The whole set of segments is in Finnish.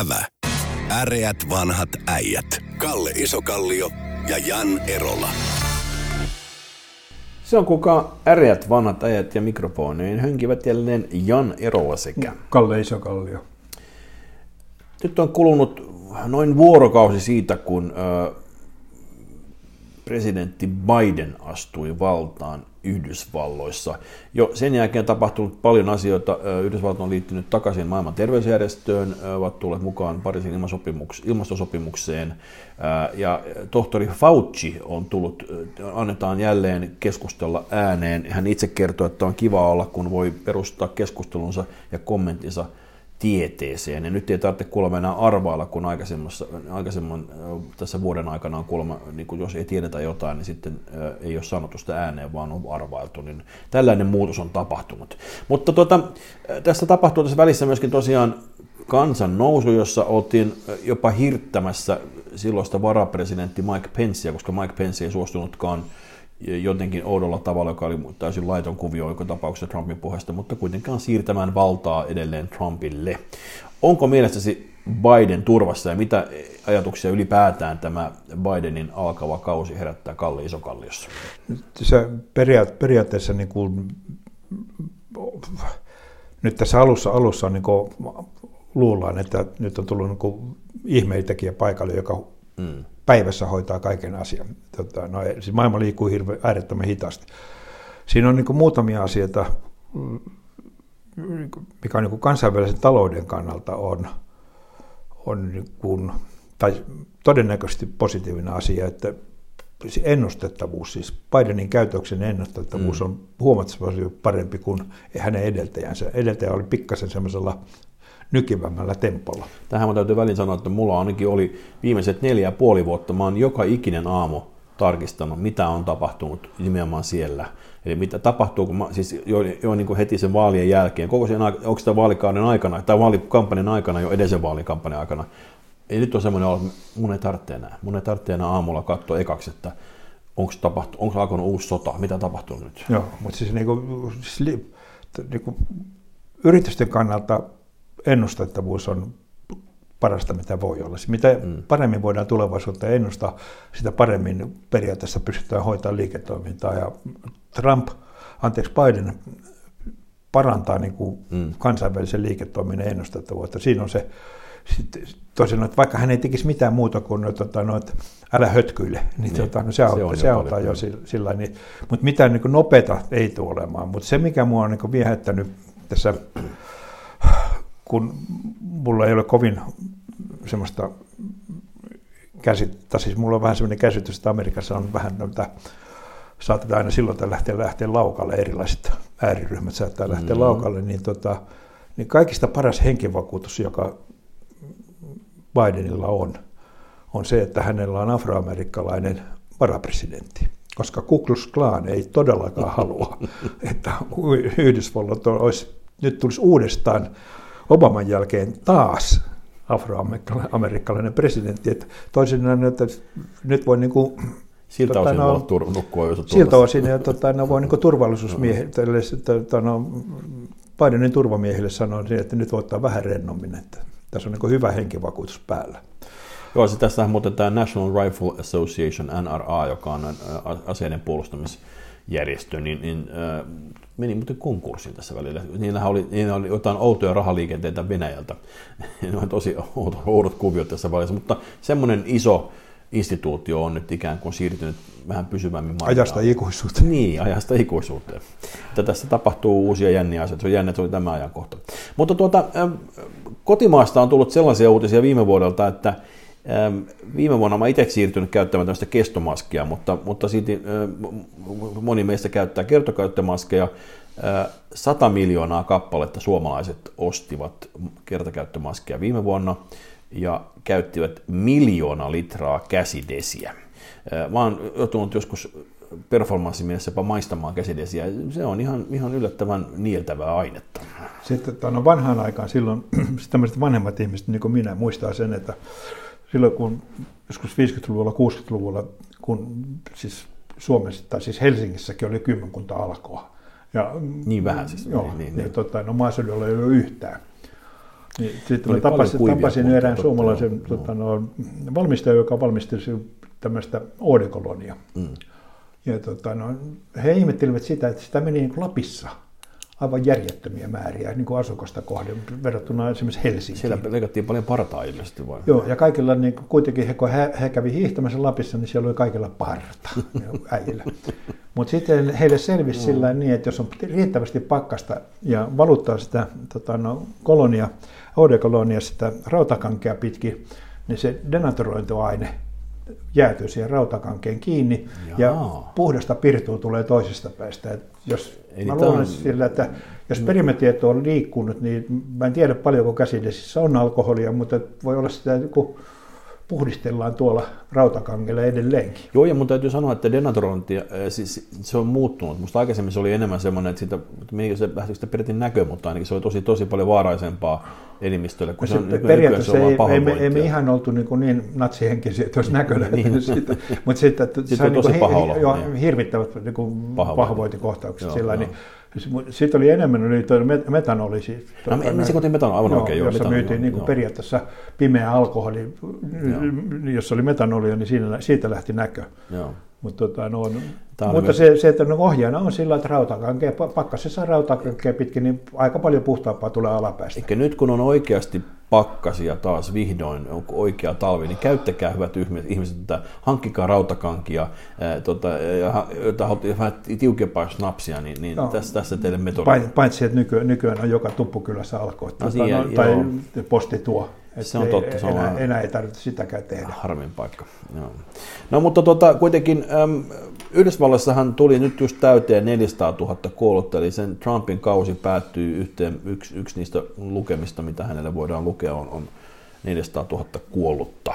Ävä. Äreät vanhat äijät. Kalle Isokallio ja Jan Erola. Se on kuka äreät vanhat äijät ja mikrofoneen hönkivät jälleen Jan Erola sekä. Kalle Isokallio. Nyt on kulunut noin vuorokausi siitä, kun ö, presidentti Biden astui valtaan Yhdysvalloissa. Jo sen jälkeen tapahtunut paljon asioita. Yhdysvallat on liittynyt takaisin maailman terveysjärjestöön, ovat tulleet mukaan Pariisin ilmastosopimukseen. Ja tohtori Fauci on tullut, annetaan jälleen keskustella ääneen. Hän itse kertoo, että on kiva olla, kun voi perustaa keskustelunsa ja kommenttinsa tieteeseen. Ja nyt ei tarvitse kuulemma enää arvailla, kun aikaisemman tässä vuoden aikana on kuulemma, niin kun jos ei tiedetä jotain, niin sitten ei ole sanottu sitä ääneen, vaan on arvailtu. Niin tällainen muutos on tapahtunut. Mutta tuota, tässä tapahtuu tässä välissä myöskin tosiaan kansan nousu, jossa oltiin jopa hirttämässä silloista varapresidentti Mike Pencea, koska Mike Pence ei suostunutkaan jotenkin oudolla tavalla, joka oli täysin laiton kuvio joka tapauksessa Trumpin puheesta, mutta kuitenkaan siirtämään valtaa edelleen Trumpille. Onko mielestäsi Biden turvassa ja mitä ajatuksia ylipäätään tämä Bidenin alkava kausi herättää Kalli Isokalliossa? Se periaatteessa niin kuin, nyt tässä alussa, alussa niin kuin, luullaan, että nyt on tullut niin ihmeitäkin paikalle, joka mm päivässä hoitaa kaiken asian. Tota, no, siis maailma liikkuu hirveän äärettömän hitaasti. Siinä on niin kuin muutamia asioita, mm, mikä on niin kuin kansainvälisen talouden kannalta on, on niin kuin, tai todennäköisesti positiivinen asia, että ennustettavuus, siis Bidenin käytöksen ennustettavuus mm. on huomattavasti parempi kuin hänen edeltäjänsä. Edeltäjä oli pikkasen semmoisella nykivämmällä tempolla. Tähän mä täytyy välin sanoa, että mulla ainakin oli viimeiset neljä ja puoli vuotta, mä oon joka ikinen aamu tarkistanut, mitä on tapahtunut nimenomaan siellä. Eli mitä tapahtuu, kun mä, siis jo, jo niin kuin heti sen vaalien jälkeen, koko sen, onko sitä vaalikauden aikana, tai vaalikampanjan aikana, jo edellisen vaalikampanjan aikana, ei nyt on semmoinen olo, että mun ei tarvitse enää. Mun ei tarvitse enää aamulla katsoa ekaksi, että onko, tapahtu, onko alkanut uusi sota, mitä tapahtuu nyt. Joo, mutta siis, niin kuin, siis niin kuin, yritysten kannalta ennustettavuus on parasta, mitä voi olla. Mitä mm. paremmin voidaan tulevaisuutta ennustaa, sitä paremmin periaatteessa pystytään hoitamaan liiketoimintaa. Ja Trump, anteeksi Biden, parantaa niin kuin mm. kansainvälisen liiketoiminnan ennustettavuutta. Siinä on se, tosin, että vaikka hän ei tekisi mitään muuta kuin no, tota, no, että älä hötkyile, niin, niin. Tota, no, se, se, auttaa, se auttaa jo sillä, sillä niin, mutta mitään niin nopeata ei tule olemaan. Mutta se, mikä mua on niin viehättänyt tässä kun mulla ei ole kovin semmoista käsittää, siis mulla on vähän semmoinen käsitys, että Amerikassa on vähän noita, saatetaan aina silloin lähteä, lähteä laukalle, erilaiset ääriryhmät saattaa lähteä mm. laukalle, niin, tota, niin kaikista paras henkivakuutus, joka Bidenilla on, on se, että hänellä on afroamerikkalainen varapresidentti koska Ku Klux Klan ei todellakaan halua, että Yhdysvallat olisi, nyt tulisi uudestaan Obaman jälkeen taas afroamerikkalainen presidentti. Että toisinaan, että nyt voi niin kuin, Siltä tota, osin no, tur- nukkua jos Siltä osin, että tota, no, voi niin turvallisuusmiehille, tota, no, Bidenin turvamiehille sanoa, että nyt voi ottaa vähän rennommin, että tässä on niin hyvä henkivakuutus päällä. Joo, se tässä muuten tämä National Rifle Association, NRA, joka on aseiden puolustamisjärjestö, niin, niin äh, meni muuten konkurssiin tässä välillä. Niillä oli, niillä oli jotain outoja rahaliikenteitä Venäjältä. ne on tosi oudot, oudot kuviot tässä välissä, mutta semmoinen iso instituutio on nyt ikään kuin siirtynyt vähän pysyvämmin markkinoille. Ajasta ikuisuuteen. Niin, ajasta ikuisuuteen. Että tässä tapahtuu uusia jänniä asioita. Se on jännä, se oli tämä ajankohta. Mutta tuota, kotimaasta on tullut sellaisia uutisia viime vuodelta, että Viime vuonna olen itse siirtynyt käyttämään tämmöistä kestomaskia, mutta, mutta siitä moni meistä käyttää kertokäyttömaskeja. 100 miljoonaa kappaletta suomalaiset ostivat kertakäyttömaskeja viime vuonna ja käyttivät miljoona litraa käsidesiä. Mä oon joutunut joskus performanssimielessä jopa maistamaan käsidesiä. Se on ihan, ihan yllättävän nieltävää ainetta. Sitten no vanhaan aikaan silloin tämmöiset vanhemmat ihmiset, niin kuin minä, muistaa sen, että silloin kun joskus 50-luvulla, 60-luvulla, kun siis Suomessa, tai siis Helsingissäkin oli kymmenkunta alkoa. Ja, niin vähän siis. Joo, niin, niin, niin. Tota, no maaseudulla ei ole yhtään. Niin, sitten mä tapasin, tapasin erään suomalaisen tota, no, valmistajan, joka valmisteli tämmöistä oodekolonia. Mm. Ja tota, no, he ihmettelivät sitä, että sitä meni niin Lapissa aivan järjettömiä määriä niin kuin asukasta kohden verrattuna esimerkiksi Helsinkiin. Siellä leikattiin paljon partaa ilmeisesti vai? Joo, ja kaikilla niin kuitenkin, kun he, he kävi hiihtämässä Lapissa, niin siellä oli kaikilla parta äijillä. Mutta sitten heille selvisi mm. sillä niin, että jos on riittävästi pakkasta ja valuttaa sitä tota, no, kolonia, oudekolonia, sitä rautakankea pitkin, niin se denaturointiaine jäätyy siihen rautakankeen kiinni Jaa. ja puhdasta pirtua tulee toisesta päästä. Et jos Eli mä luulen on... sillä, että jos perimetieto on liikkunut, niin mä en tiedä paljonko käsidesissä on alkoholia, mutta voi olla sitä joku puhdistellaan tuolla rautakangella edelleenkin. Joo, ja mun täytyy sanoa, että denaturointi, siis se on muuttunut. Musta aikaisemmin se oli enemmän semmoinen, että siitä, se lähtikö sitä pidettiin näkö, mutta ainakin se oli tosi, tosi paljon vaaraisempaa elimistölle. Kun se on, periaatteessa se ei, ei, me, ei me ihan oltu niin, kuin niin natsihenkisiä, että olisi näkö niin. siitä. mutta sitten, että se on tosi niin paha olo, jo, niin. hirvittävät niin kuin pahoinvointikohtaukset. Sillä, niin, sitten oli enemmän oli metanoli. Siis, no, me sekoitin metanoli, aivan joo, oikein. Joo, jossa myytiin niin kuin periaatteessa pimeä alkoholi, joo. jos oli metanolia, niin siinä, siitä lähti näkö. Joo. Mutta, tota, no, mutta myös... se, se, että no, ohjaana on sillä, että rautakankea, pakkasessa rautakankea pitkin, niin aika paljon puhtaampaa tulee alapäästä. Eikä nyt kun on oikeasti pakkasia taas vihdoin, on oikea talvi, niin käyttäkää hyvät ihmiset, että hankkikaa rautakankia, ää, tota, ja, haluatte vähän tiukempaa snapsia, niin, niin no, tässä, tässä teille metodi. Paitsi, että nykyään, nykyään on joka tuppukylässä alkoi, no, tota, no, tai posti tuo. Että se on totta. Se on enää, enää ei tarvitse sitäkään tehdä. Harmin paikka. Joo. No mutta tota, kuitenkin äm, Yhdysvalloissahan tuli nyt just täyteen 400 000 kuollutta, eli sen Trumpin kausi päättyy yhteen, yksi, yksi niistä lukemista, mitä hänelle voidaan lukea, on, on 400 000 kuollutta.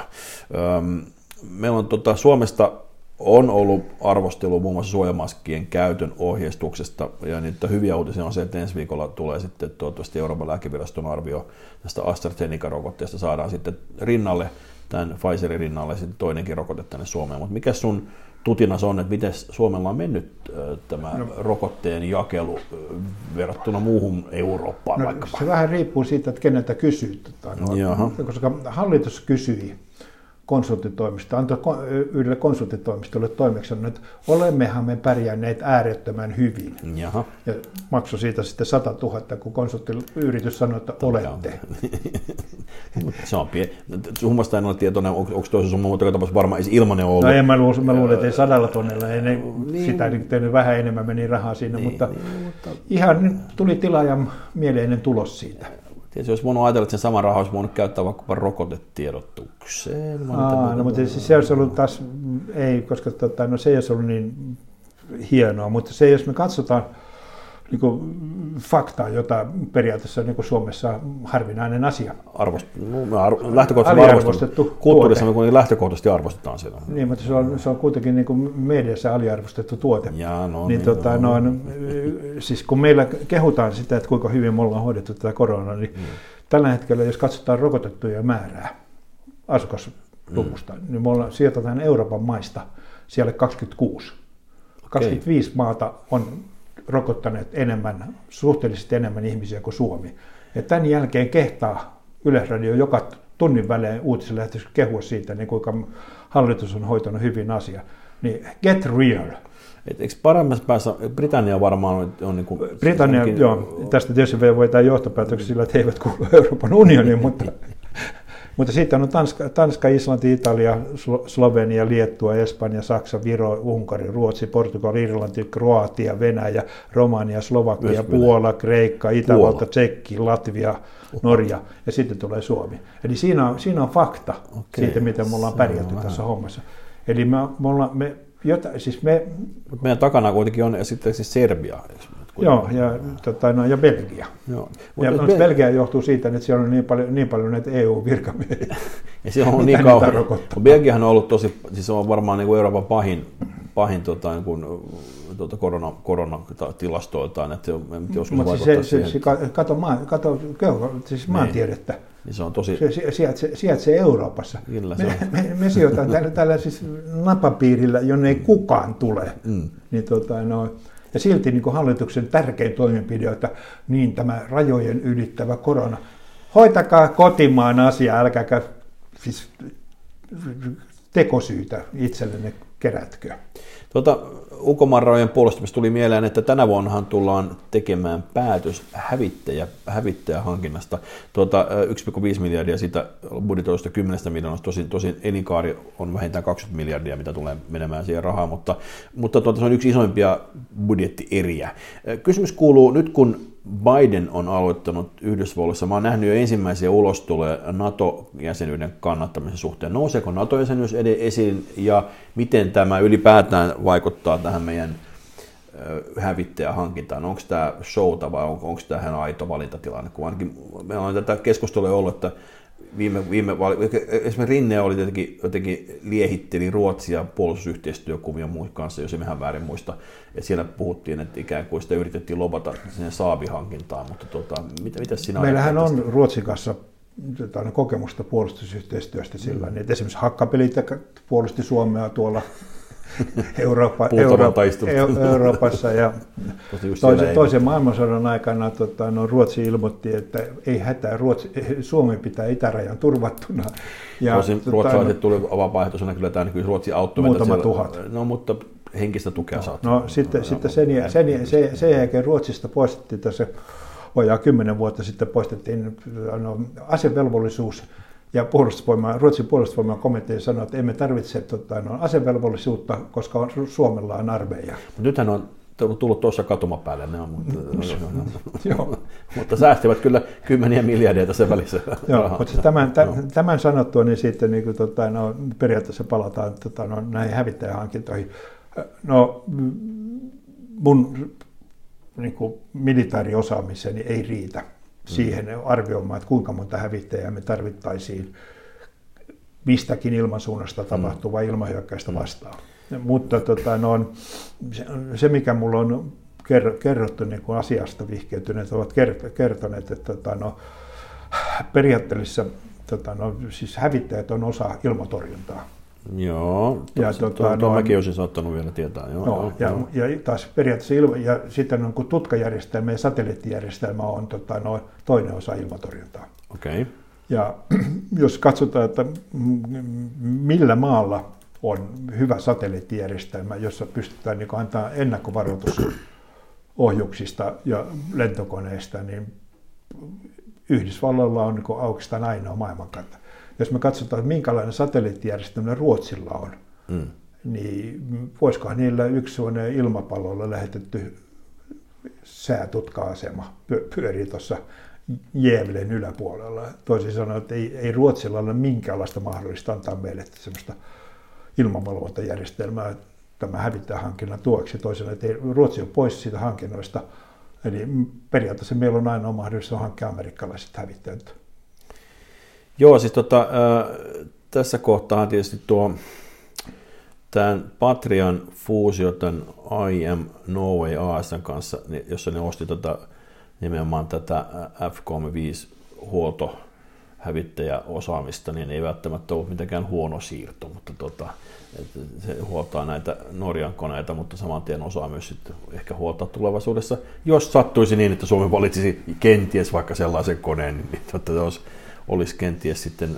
Öm, meillä on tota, Suomesta on ollut arvostelu muun muassa suojamaskien käytön ohjeistuksesta, ja niitä hyviä uutisia on se, että ensi viikolla tulee sitten toivottavasti Euroopan lääkeviraston arvio tästä AstraZeneca-rokotteesta, saadaan sitten rinnalle, tämän Pfizerin rinnalle sitten toinenkin rokote tänne Suomeen, mutta mikä sun tutinas on, että miten Suomella on mennyt tämä no, rokotteen jakelu verrattuna muuhun Eurooppaan no, vaikkapa? Se vähän riippuu siitä, että keneltä kysyy. Tota, no, koska hallitus kysyi konsulttitoimisto, antoi yhdelle konsulttitoimistolle toimeksiannon, että olemmehan me pärjänneet äärettömän hyvin. Jaha. Ja maksoi siitä sitten 100 000, kun konsulttiyritys sanoi, että olette. se on pieni. Summasta en ole tietoinen, onko, onko toisessa summa, mutta tapauksessa varmaan ei ilmanen ollut. No en mä luulen, mä luulen että ei sadalla tonnella, ei ne, niin. sitä tehnyt vähän enemmän meni rahaa siinä, niin, mutta, niin, mutta ihan tuli tilaajan mieleinen tulos siitä. Tietysti olisi voinut ajatella, että sen saman rahan olisi voinut käyttää vaikkapa rokotetiedotukseen. Aa, no, mutta se olisi ollut taas, ei, koska tota, no, se ei olisi ollut niin hienoa, mutta se, jos me katsotaan niin kuin faktaa, jota periaatteessa niin kuin Suomessa harvinainen asia. Arvost, no, ar- lähtökohtaisesti arvostettu. Kulttuurissa me niin lähtökohtaisesti arvostetaan sitä. Niin, mutta se on, se on kuitenkin niin kuin mediassa aliarvostettu tuote. Ja, no, niin, niin, tota, no, no, siis kun meillä kehutaan sitä, että kuinka hyvin me ollaan hoidettu tätä koronaa, niin mm. tällä hetkellä, jos katsotaan rokotettuja määrää asukasluvusta, mm. niin me ollaan, sijoitetaan Euroopan maista siellä 26. Okay. 25 maata on rokottaneet enemmän, suhteellisesti enemmän ihmisiä kuin Suomi. Ja tämän jälkeen kehtaa Yleisradio joka tunnin välein uutislähetys kehua siitä, niin kuinka hallitus on hoitanut hyvin asia. Niin get real. Et eikö paremmassa päässä, Britannia varmaan on, on niin kuin, Britannia, onkin... joo, tästä tietysti voi tämä johtopäätöksiä sillä, että he eivät kuulu Euroopan unioniin, mutta mutta sitten on Tanska, Tanska, Islanti, Italia, Slovenia, Liettua, Espanja, Saksa, Viro, Unkari, Ruotsi, Portugali, Irlanti, Kroatia, Venäjä, Romania, Slovakia, Myös Puola, Kreikka, Itävalta. Tsekki, Latvia, Norja ja sitten tulee Suomi. Eli siinä on, siinä on fakta okay. siitä, miten me ollaan pärjätty tässä hommassa. Eli me, me, ollaan, me Jota, siis me, Mutta meidän takana kuitenkin on sitten siis Serbia. Joo, ja, tota, no, ja Belgia. Joo. Ja no, Belgia johtuu siitä, että siellä on niin paljon, niin paljon näitä EU-virkamiehiä. Ja se on niin kauan. Belgiahan on ollut tosi, siis on varmaan niin kuin Euroopan pahin, pahin tota, niin kuin, tuota korona, koronatilastoiltaan, että joskus Mutta se, se, se, kato, maan, kato siis niin. maantiedettä. Niin se on tosi... Se sijaitsee, sijaitsee Euroopassa. Kyllä, me, me, me sijoitamme tällä, tällä siis napapiirillä, jonne ei kukaan tule. Mm. Niin, tota, no, ja silti niin kuin hallituksen tärkein toimenpide, että niin tämä rajojen ylittävä korona, hoitakaa kotimaan asia, älkääkä siis tekosyytä itsellenne kerätkö. Tuota, ulkomaanrajojen puolustamista tuli mieleen, että tänä vuonnahan tullaan tekemään päätös hävittäjä, hävittäjähankinnasta. Tuota, 1,5 miljardia sitä budjetoista 10 miljoonasta, tosin, tosin elinkaari on vähintään 20 miljardia, mitä tulee menemään siihen rahaa, mutta, mutta tuota, se on yksi isoimpia budjettieriä. Kysymys kuuluu, nyt kun Biden on aloittanut Yhdysvalloissa. Mä oon nähnyt jo ensimmäisiä ulostuloja NATO-jäsenyyden kannattamisen suhteen. Nouseeko NATO-jäsenyys esiin ja miten tämä ylipäätään vaikuttaa tähän meidän hävittäjähankintaan? Onko tämä showta vai onko, tämä ihan aito valintatilanne? Kun ainakin meillä on tätä keskustelua ollut, että viime, viime esimerkiksi Rinne oli jotenkin, jotenkin liehitteli Ruotsia puolustusyhteistyökuvia muun kanssa, jos emme väärin muista. Ja siellä puhuttiin, että ikään kuin sitä yritettiin lobata sinne saavihankintaan, mutta tota, mitä, mitä sinä Meillähän on tästä? Ruotsin kanssa kokemusta puolustusyhteistyöstä sillä mm. että esimerkiksi hakkapelit puolusti Suomea tuolla Eurooppa, Eurooppa, Euroopassa ja toisen, toisen maailmansodan aikana tota, no, Ruotsi ilmoitti, että ei hätää, Ruotsi, Suomi pitää itärajan turvattuna. Ja, Tosin tota, ruotsalaiset no, tuli vapaaehtoisena kyllä tämä niin Ruotsi auttoi Muutama siellä, tuhat. No mutta henkistä tukea no, saatu. No sitten, no, sitten sen, sen, sen, sen jälkeen Ruotsista poistettiin tässä vajaa kymmenen vuotta sitten poistettiin no, asevelvollisuus ja puolustusvoima, Ruotsin puolustusvoiman komitea sanoi, että emme tarvitse tota, no, asevelvollisuutta, koska on, Suomella on armeija. Mutta nythän on tullut tuossa katumapäälle, ne on, mutta, Joo. mutta säästivät kyllä kymmeniä miljardia tässä välissä. Joo, mutta siis tämän, tämän, tämän sanottua, niin sitten niin kuin, tota, no, periaatteessa palataan tota, no, näihin hävittäjähankintoihin. No, mun niin kuin, militaariosaamiseni ei riitä siihen arvioimaan, että kuinka monta hävittäjää me tarvittaisiin mistäkin ilmansuunnasta tapahtuvaa mm. ilmahyökkäystä vastaan. Mm. Mutta tota, no, se, mikä mulla on kerrottu niin kuin asiasta vihkeytyneet, ovat kertoneet, että tota, no, periaatteessa tota, no, siis hävittäjät on osa ilmatorjuntaa. Joo, ja tuo, tuota, tuo, tuo mäkin olisin saattanut vielä tietää. Joo, no, joo, ja, ja taas periaatteessa ilma, ja sitten on, kun tutkajärjestelmä ja satelliittijärjestelmä on tota, no, toinen osa ilmatorjuntaa. Okay. Ja jos katsotaan, että millä maalla on hyvä satelliittijärjestelmä, jossa pystytään niin antaa ennakkovaroitus ohjuksista ja lentokoneista, niin Yhdysvalloilla on niin oikeastaan ainoa maailmankartta jos me katsotaan, että minkälainen satelliittijärjestelmä Ruotsilla on, mm. niin voisikohan niillä yksi ilmapallolla lähetetty säätutka-asema pyörii tuossa Jäävelen yläpuolella. Toisin sanoen, että ei, ei Ruotsilla ole minkäänlaista mahdollista antaa meille sellaista ilmavalvontajärjestelmää tämä hävittäjähankinnan tueksi. Toisaalta, että ei, Ruotsi on pois siitä hankinnoista. Eli periaatteessa meillä on ainoa mahdollisuus hankkia amerikkalaiset hävittäjät Joo, siis tota, äh, tässä kohtaa tietysti tuo tämän Patrian fuusio tämän IM Norway ASN kanssa, niin jossa ne osti tota, nimenomaan tätä F35 huolto osaamista, niin ei välttämättä ollut mitenkään huono siirto, mutta tota, se huoltaa näitä Norjan koneita, mutta saman tien osaa myös sitten ehkä huoltaa tulevaisuudessa. Jos sattuisi niin, että Suomi valitsisi kenties vaikka sellaisen koneen, niin totta, se olisi olisi kenties sitten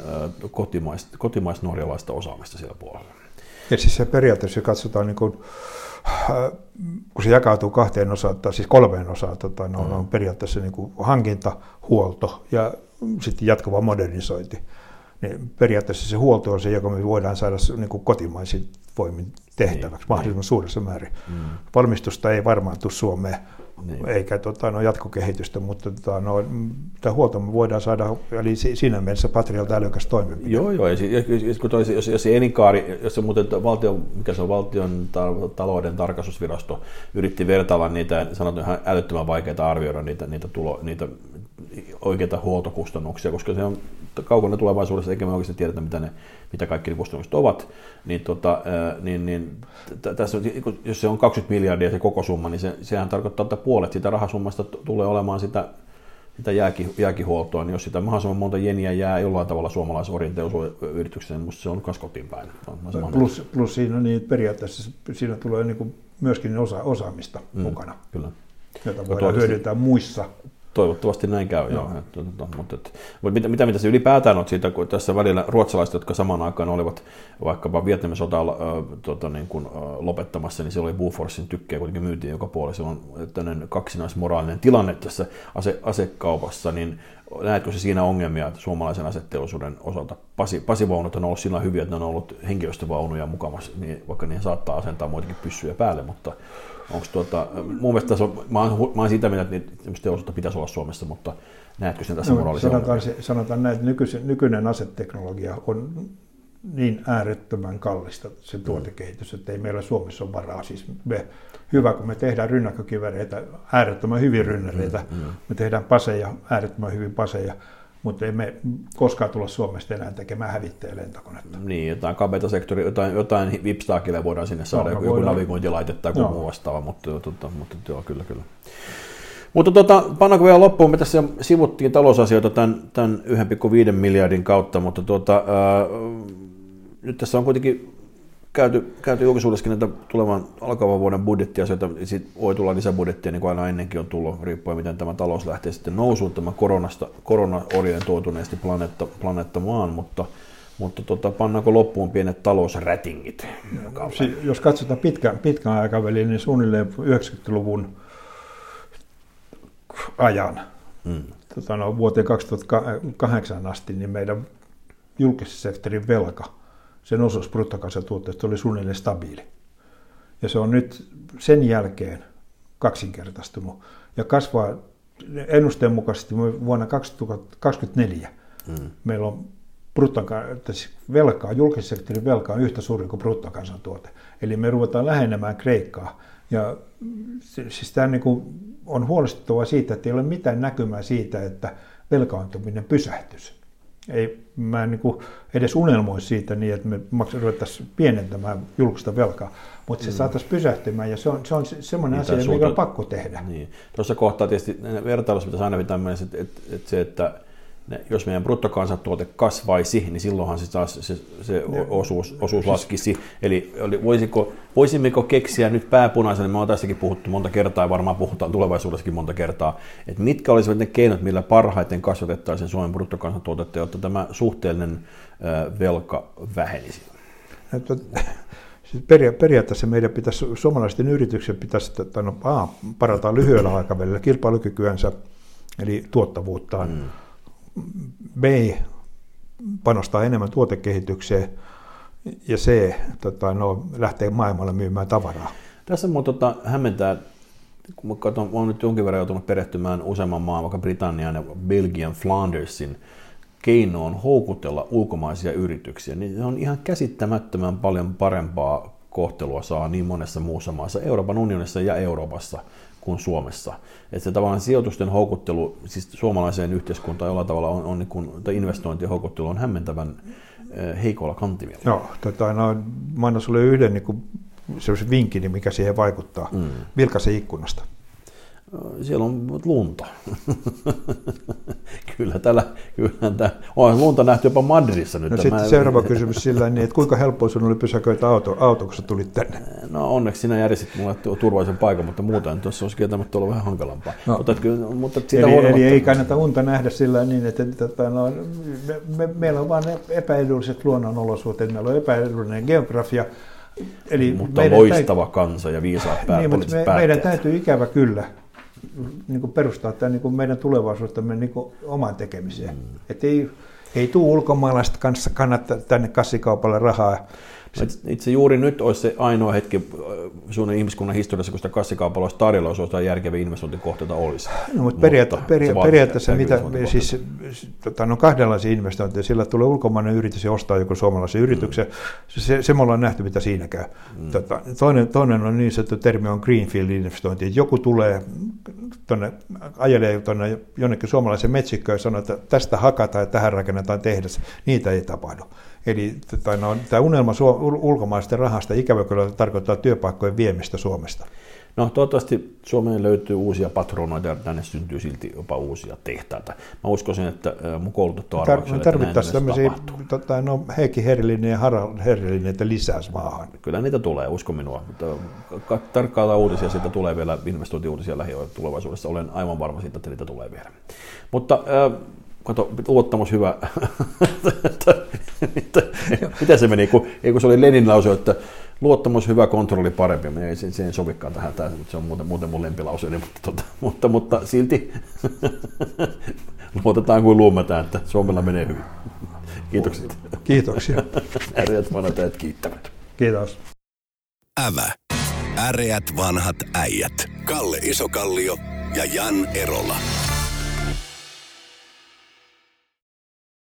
kotimaista, kotimaista-norjalaista osaamista siellä puolella. Ja siis se periaatteessa, katsotaan niin kuin, kun se jakautuu kahteen osaan, tai siis kolmeen osaan, tota, no, mm. on periaatteessa niin kuin hankinta, huolto ja sitten jatkuva modernisointi. Niin periaatteessa se huolto on se, joka me voidaan saada niin kuin kotimaisin voimin tehtäväksi niin, mahdollisimman niin. suuressa määrin. Mm. Valmistusta ei varmaan tule Suomeen niin. eikä tota, no, jatkokehitystä, mutta tota, no, tämä huolto me voidaan saada, eli siinä mielessä Patrialta älykäs toimenpide. Joo, joo, jos, jos, jos, jos elinkaari, jos se muuten valtio, mikä se on valtion talouden tarkastusvirasto, yritti vertailla niitä, sanotaan ihan älyttömän vaikeaa arvioida niitä, niitä, tulo, niitä oikeita huoltokustannuksia, koska se on kaukana tulevaisuudessa, eikä me oikeasti tiedetä, mitä, ne, mitä kaikki ne kustannukset ovat, niin, tota, niin, niin tässä, jos se on 20 miljardia se koko summa, niin se, sehän tarkoittaa, että puolet siitä rahasummasta tulee olemaan sitä, sitä jääki, jääkihuoltoa, niin jos sitä mahdollisimman monta jeniä jää jollain tavalla suomalaisorienteusyritykseen, niin musta se on myös kotiin päin. Plus, plus siinä niin periaatteessa siinä tulee niin kuin myöskin osa, osaamista mm, mukana, kyllä. jota voidaan hyödyntää muissa Toivottavasti näin käy, no. joo. Että, mutta, mutta, että, mutta mitä, mitä, mitä se ylipäätään on siitä, kun tässä välillä ruotsalaiset, jotka samaan aikaan olivat vaikkapa Vietnamin sotaa äh, tota, niin kuin, äh, lopettamassa, niin siellä oli Buforsin tykkejä kuitenkin myytiin joka puolella. Silloin tämmöinen kaksinaismoraalinen tilanne tässä ase, asekaupassa, niin näetkö se siinä ongelmia suomalaisen asetteollisuuden osalta? Pasi, pasivaunut on ollut sillä hyviä, että ne on ollut henkilöstövaunuja mukavassa, niin vaikka niihin saattaa asentaa muitakin pyssyjä päälle, mutta onko tuota, mun mielestä tässä on, mä oon, mä oon sitä mieltä, että teollisuutta pitäisi olla Suomessa, mutta näetkö sen tässä no, moraalisia sanotaan, se, sanotaan näin, että nykyisen, nykyinen aseteknologia on niin äärettömän kallista se tuotekehitys, että ei meillä Suomessa ole varaa. Siis me, hyvä, kun me tehdään rynnäkkökiväreitä, äärettömän hyvin rynnäreitä, mm, mm. me tehdään paseja, äärettömän hyvin paseja, mutta ei me koskaan tulla Suomesta enää tekemään hävittäjä lentokonetta. Niin, jotain kapeita jotain, jotain vipstaakille voidaan sinne saada, no, joku voidaan... navigointilaite tai joku no. muu vastaava, mutta, mutta, mutta joo, kyllä, kyllä. Mutta tota, pannaanko vielä loppuun, me tässä sivuttiin talousasioita tämän, tämän 1,5 miljardin kautta, mutta tuota, ää, nyt tässä on kuitenkin käyty, käyty julkisuudessakin näitä tulevan alkavan vuoden budjettiasioita, sitten voi tulla lisäbudjettia, niin kuin aina ennenkin on tullut, riippuen miten tämä talous lähtee sitten nousuun, tämä koronasta, korona-orientoituneesti planeetta, planeetta maan, mutta, mutta tota, pannaanko loppuun pienet talousrätingit? Jos katsotaan pitkän, pitkän aikavälin, niin suunnilleen 90-luvun ajan, mm. tota, no, vuoteen 2008 asti, niin meidän julkisen sektorin velka – sen osuus bruttokansantuotteesta oli suunnilleen stabiili. Ja se on nyt sen jälkeen kaksinkertaistunut ja kasvaa ennusteen mukaisesti vuonna 2024. Mm. Meillä on siis velkaa, julkisen sektorin velka on yhtä suuri kuin bruttokansantuote. Eli me ruvetaan lähenemään Kreikkaa. Ja siis tämä niin kuin on huolestuttavaa siitä, että ei ole mitään näkymää siitä, että velkaantuminen pysähtyisi ei mä en niin kuin edes unelmoi siitä niin, että me ruvettaisiin pienentämään julkista velkaa, mutta se mm. saataisiin pysähtymään ja se on, se on semmoinen niin, asia, mikä on pakko tehdä. Niin. Tuossa kohtaa tietysti vertailussa pitäisi aina pitää mielessä, että, että, että se, että jos meidän bruttokansantuote kasvaisi, niin silloinhan se, taas, se, se osuus, osuus laskisi. Eli voisiko, voisimmeko keksiä nyt pääpunaisen, me on tässäkin puhuttu monta kertaa ja varmaan puhutaan tulevaisuudessakin monta kertaa, että mitkä olisivat ne keinot, millä parhaiten kasvatettaisiin Suomen bruttokansantuotetta, jotta tämä suhteellinen velka vähenisi? Siis peria- periaatteessa meidän pitäisi, suomalaisten yrityksen pitäisi no, A, parantaa lyhyellä aikavälillä kilpailukykyänsä, eli tuottavuuttaan. Mm B panostaa enemmän tuotekehitykseen ja C tota, no, lähtee maailmalle myymään tavaraa. Tässä minua tota, hämmentää, kun katson, olen nyt jonkin verran joutunut perehtymään useamman maan, vaikka Britannian ja Belgian Flandersin keinoon houkutella ulkomaisia yrityksiä, niin se on ihan käsittämättömän paljon parempaa kohtelua saa niin monessa muussa maassa, Euroopan unionissa ja Euroopassa kuin Suomessa. Että se tavallaan sijoitusten houkuttelu, siis suomalaiseen yhteiskuntaan jollain tavalla on, on niin kuin, tai investointien houkuttelu on hämmentävän eh, heikolla kantimilla. Joo, tota, no, mä annan sulle yhden niin kuin, vinkin, mikä siihen vaikuttaa. Mm. Vilkaise ikkunasta. Siellä on lunta. kyllä täällä, kyllä tämä, on lunta nähty jopa Madrissa nyt. No sitten seuraava kysymys sillä niin, että kuinka helppoa sinun oli pysäköitä auto, auto, kun sä tulit tänne? No onneksi sinä järjestit mulle turvallisen paikan, mutta muuten tuossa olisi kieltämättä ollut vähän hankalampaa. No. Mutta, kyllä, mutta siitä eli, huolimatta... eli, ei kannata unta nähdä sillä niin, että, että, että no, me, me, meillä on vain epäedulliset luonnonolosuhteet, meillä on epäedullinen geografia, Eli mutta loistava täytyy, kansa ja viisaat niin, mutta me, meidän täytyy ikävä kyllä niin kuin perustaa tämän niin kuin meidän tulevaisuuttamme niin kuin omaan tekemiseen. Mm. Että ei, ei tule ulkomaalaista kanssa kannattaa tänne kassikaupalle rahaa itse juuri nyt olisi se ainoa hetki äh, sun ihmiskunnan historiassa, kun sitä kassikaupalla olisi tarjolla, jos olisi järkeviä investointikohteita olisi. No, mutta, periaate, peria- periaatteessa mitä, siis, tota, no kahdenlaisia investointeja, sillä tulee ulkomainen yritys ja ostaa joku suomalaisen yrityksen, mm. se, se me ollaan nähty, mitä siinä käy. Mm. Tota, toinen, toinen on niin sanottu termi on greenfield-investointi, että joku tulee tonne, ajelee tonne jonnekin suomalaisen metsikköön ja sanoo, että tästä hakataan ja tähän rakennetaan tehdas, niitä ei tapahdu. Eli no, tämä unelma ulkomaisten rahasta ikävä kyllä tarkoittaa työpaikkojen viemistä Suomesta. No toivottavasti Suomeen löytyy uusia patronoita ja tänne syntyy silti jopa uusia tehtaita. Mä uskoisin, että mun koulutettu arvauksia, Me tarvittaisiin tämmöisiä tota, no, Heikki Herillinen ja Harald Herillinen, että lisäisi maahan. Kyllä niitä tulee, usko minua. Tarkkailta uutisia, siitä tulee vielä investointiuutisia lähitulevaisuudessa. Olen aivan varma siitä, että niitä tulee vielä. Mutta äh, kato, luottamus hyvä. Mitä se meni, kun, kun se oli Lenin lause, että luottamus, hyvä kontrolli, parempi. Ei, se, se ei sovikaan tähän, tämä, se on muuten, muuten mun lempilauseeni, mutta, tota, mutta, mutta silti luotetaan kuin luumetaan, että Suomella menee hyvin. Kiitokset. Kiitoksia. Äreät vanhat äijät kiittävät. Kiitos. Ävä. Äreät vanhat äijät. Kalle Isokallio ja Jan Erola.